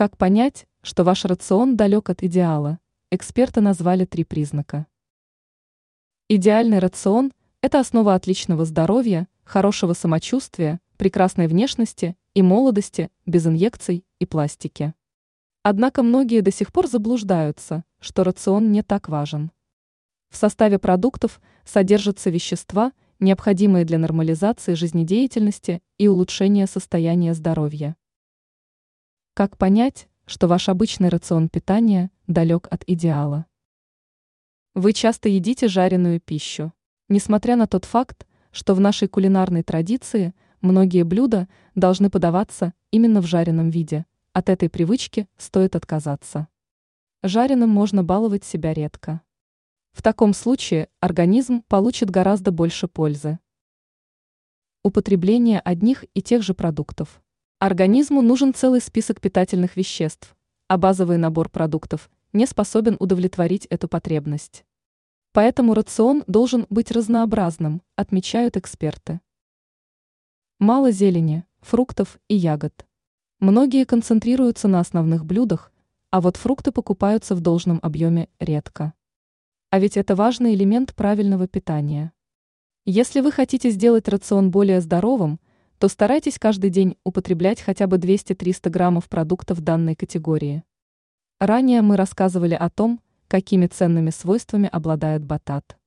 Как понять, что ваш рацион далек от идеала? Эксперты назвали три признака. Идеальный рацион – это основа отличного здоровья, хорошего самочувствия, прекрасной внешности и молодости без инъекций и пластики. Однако многие до сих пор заблуждаются, что рацион не так важен. В составе продуктов содержатся вещества, необходимые для нормализации жизнедеятельности и улучшения состояния здоровья. Как понять, что ваш обычный рацион питания далек от идеала? Вы часто едите жареную пищу. Несмотря на тот факт, что в нашей кулинарной традиции многие блюда должны подаваться именно в жареном виде, от этой привычки стоит отказаться. Жареным можно баловать себя редко. В таком случае организм получит гораздо больше пользы. Употребление одних и тех же продуктов. Организму нужен целый список питательных веществ, а базовый набор продуктов не способен удовлетворить эту потребность. Поэтому рацион должен быть разнообразным, отмечают эксперты. Мало зелени, фруктов и ягод. Многие концентрируются на основных блюдах, а вот фрукты покупаются в должном объеме редко. А ведь это важный элемент правильного питания. Если вы хотите сделать рацион более здоровым, то старайтесь каждый день употреблять хотя бы 200-300 граммов продуктов данной категории. Ранее мы рассказывали о том, какими ценными свойствами обладает батат.